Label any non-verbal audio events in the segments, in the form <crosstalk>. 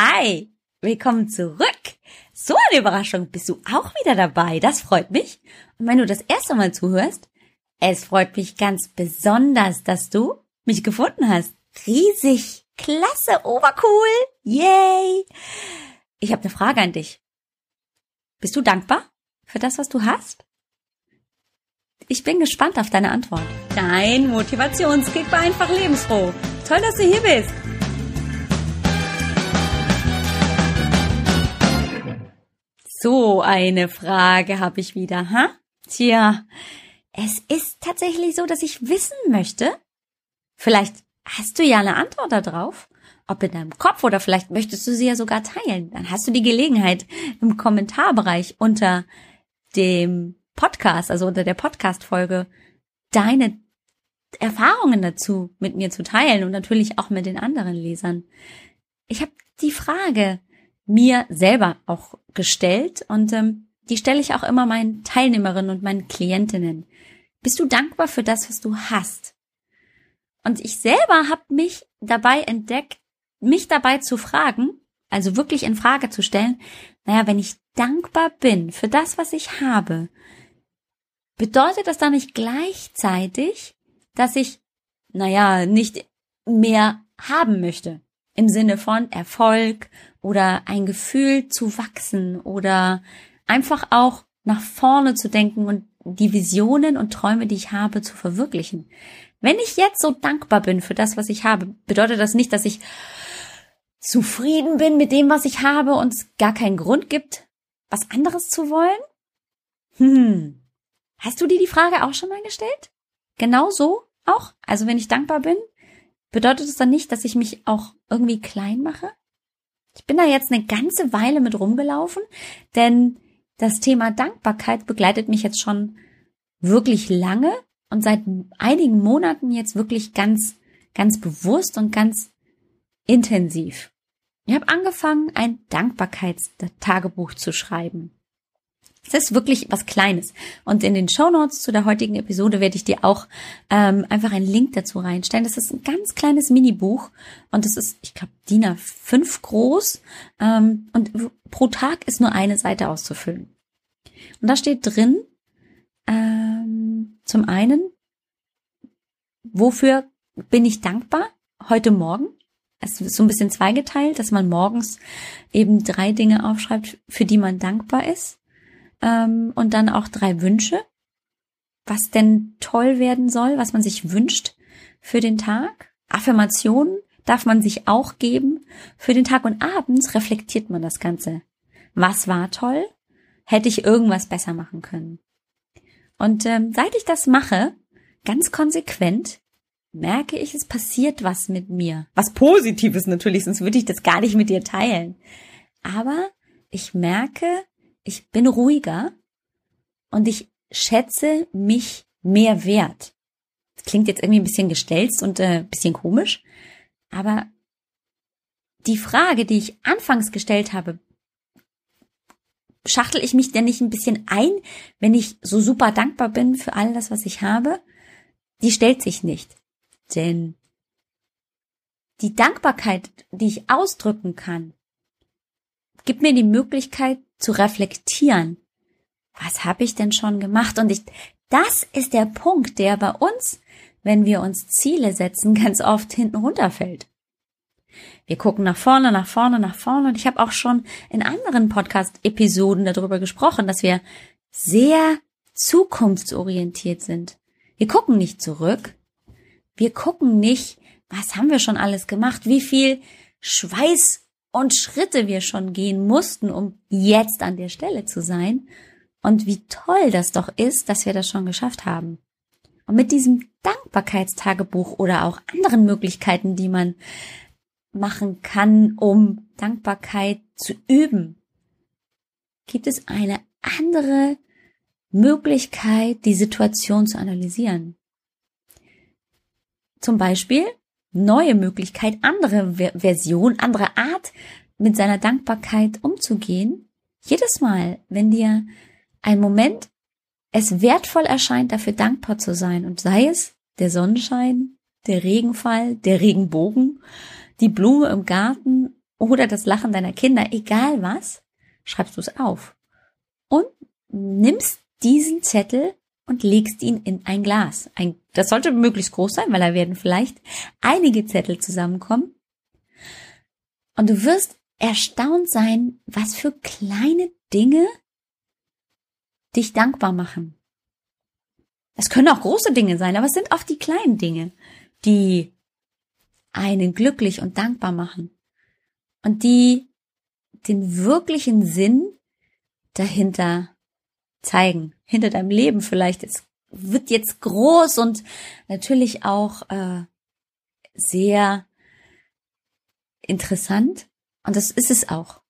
Hi, willkommen zurück. So eine Überraschung, bist du auch wieder dabei. Das freut mich. Und wenn du das erste Mal zuhörst, es freut mich ganz besonders, dass du mich gefunden hast. Riesig, klasse, obercool, yay. Ich habe eine Frage an dich. Bist du dankbar für das, was du hast? Ich bin gespannt auf deine Antwort. Dein Motivationskick war einfach lebensfroh. Toll, dass du hier bist. So eine Frage habe ich wieder, ha? Tja, es ist tatsächlich so, dass ich wissen möchte. Vielleicht hast du ja eine Antwort darauf, ob in deinem Kopf oder vielleicht möchtest du sie ja sogar teilen. Dann hast du die Gelegenheit im Kommentarbereich unter dem Podcast, also unter der Podcast-Folge, deine Erfahrungen dazu mit mir zu teilen und natürlich auch mit den anderen Lesern. Ich habe die Frage mir selber auch gestellt und ähm, die stelle ich auch immer meinen Teilnehmerinnen und meinen Klientinnen. Bist du dankbar für das, was du hast? Und ich selber habe mich dabei entdeckt, mich dabei zu fragen, also wirklich in Frage zu stellen, naja, wenn ich dankbar bin für das, was ich habe, bedeutet das dann nicht gleichzeitig, dass ich, naja, nicht mehr haben möchte? Im Sinne von Erfolg oder ein Gefühl zu wachsen oder einfach auch nach vorne zu denken und die Visionen und Träume, die ich habe, zu verwirklichen. Wenn ich jetzt so dankbar bin für das, was ich habe, bedeutet das nicht, dass ich zufrieden bin mit dem, was ich habe und es gar keinen Grund gibt, was anderes zu wollen? Hm. Hast du dir die Frage auch schon mal gestellt? Genau so auch? Also wenn ich dankbar bin, bedeutet es dann nicht, dass ich mich auch irgendwie klein mache? Ich bin da jetzt eine ganze Weile mit rumgelaufen, denn das Thema Dankbarkeit begleitet mich jetzt schon wirklich lange und seit einigen Monaten jetzt wirklich ganz, ganz bewusst und ganz intensiv. Ich habe angefangen, ein Dankbarkeitstagebuch zu schreiben. Es ist wirklich was Kleines. Und in den Show Notes zu der heutigen Episode werde ich dir auch ähm, einfach einen Link dazu reinstellen. Das ist ein ganz kleines Minibuch und das ist, ich glaube, DIN A5 groß. Ähm, und pro Tag ist nur eine Seite auszufüllen. Und da steht drin, ähm, zum einen, wofür bin ich dankbar heute Morgen? Es ist so ein bisschen zweigeteilt, dass man morgens eben drei Dinge aufschreibt, für die man dankbar ist. Ähm, und dann auch drei Wünsche, was denn toll werden soll, was man sich wünscht für den Tag. Affirmationen darf man sich auch geben für den Tag und abends reflektiert man das Ganze. Was war toll? Hätte ich irgendwas besser machen können? Und ähm, seit ich das mache, ganz konsequent, merke ich, es passiert was mit mir. Was Positives natürlich, sonst würde ich das gar nicht mit dir teilen. Aber ich merke, ich bin ruhiger und ich schätze mich mehr wert. Das klingt jetzt irgendwie ein bisschen gestelzt und äh, ein bisschen komisch, aber die Frage, die ich anfangs gestellt habe, schachtel ich mich denn nicht ein bisschen ein, wenn ich so super dankbar bin für all das, was ich habe? Die stellt sich nicht. Denn die Dankbarkeit, die ich ausdrücken kann, gibt mir die Möglichkeit zu reflektieren. Was habe ich denn schon gemacht? Und ich, das ist der Punkt, der bei uns, wenn wir uns Ziele setzen, <laughs> ganz oft hinten runterfällt. Wir gucken nach vorne, nach vorne, nach vorne. Und ich habe auch schon in anderen Podcast-Episoden darüber gesprochen, dass wir sehr zukunftsorientiert sind. Wir gucken nicht zurück. Wir gucken nicht, was haben wir schon alles gemacht, wie viel Schweiß und Schritte wir schon gehen mussten, um jetzt an der Stelle zu sein. Und wie toll das doch ist, dass wir das schon geschafft haben. Und mit diesem Dankbarkeitstagebuch oder auch anderen Möglichkeiten, die man machen kann, um Dankbarkeit zu üben, gibt es eine andere Möglichkeit, die Situation zu analysieren. Zum Beispiel neue Möglichkeit, andere Version, andere Art, mit seiner Dankbarkeit umzugehen. Jedes Mal, wenn dir ein Moment es wertvoll erscheint, dafür dankbar zu sein, und sei es der Sonnenschein, der Regenfall, der Regenbogen, die Blume im Garten oder das Lachen deiner Kinder, egal was, schreibst du es auf und nimmst diesen Zettel und legst ihn in ein Glas. Ein, das sollte möglichst groß sein, weil da werden vielleicht einige Zettel zusammenkommen. Und du wirst erstaunt sein, was für kleine Dinge dich dankbar machen. Es können auch große Dinge sein, aber es sind oft die kleinen Dinge, die einen glücklich und dankbar machen und die den wirklichen Sinn dahinter zeigen, hinter deinem Leben vielleicht. Es wird jetzt groß und natürlich auch äh, sehr interessant und das ist es auch.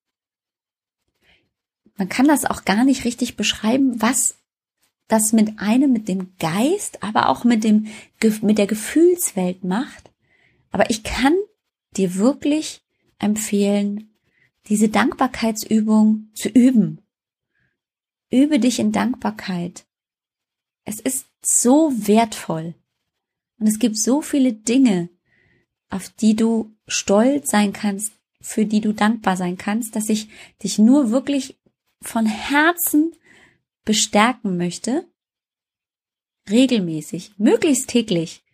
Man kann das auch gar nicht richtig beschreiben, was das mit einem, mit dem Geist, aber auch mit dem, mit der Gefühlswelt macht. Aber ich kann dir wirklich empfehlen, diese Dankbarkeitsübung zu üben. Übe dich in Dankbarkeit. Es ist so wertvoll. Und es gibt so viele Dinge, auf die du stolz sein kannst, für die du dankbar sein kannst, dass ich dich nur wirklich von Herzen bestärken möchte, regelmäßig, möglichst täglich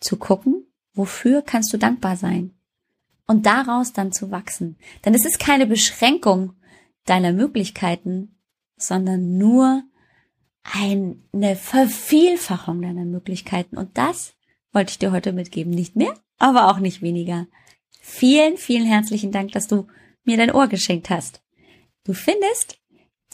zu gucken, wofür kannst du dankbar sein und daraus dann zu wachsen. Denn es ist keine Beschränkung deiner Möglichkeiten, sondern nur eine Vervielfachung deiner Möglichkeiten. Und das wollte ich dir heute mitgeben. Nicht mehr, aber auch nicht weniger. Vielen, vielen herzlichen Dank, dass du mir dein Ohr geschenkt hast. Du findest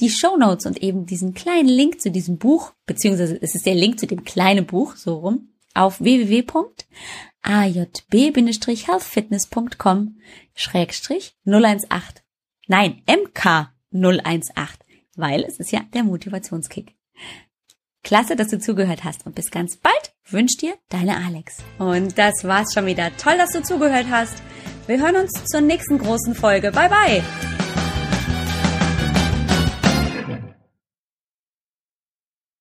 die Show Notes und eben diesen kleinen Link zu diesem Buch, beziehungsweise es ist der Link zu dem kleinen Buch, so rum, auf www.ajb-healthfitness.com schrägstrich 018. Nein, MK 018, weil es ist ja der Motivationskick. Klasse, dass du zugehört hast und bis ganz bald wünscht dir deine Alex. Und das war's schon wieder. Toll, dass du zugehört hast. Wir hören uns zur nächsten großen Folge. Bye bye.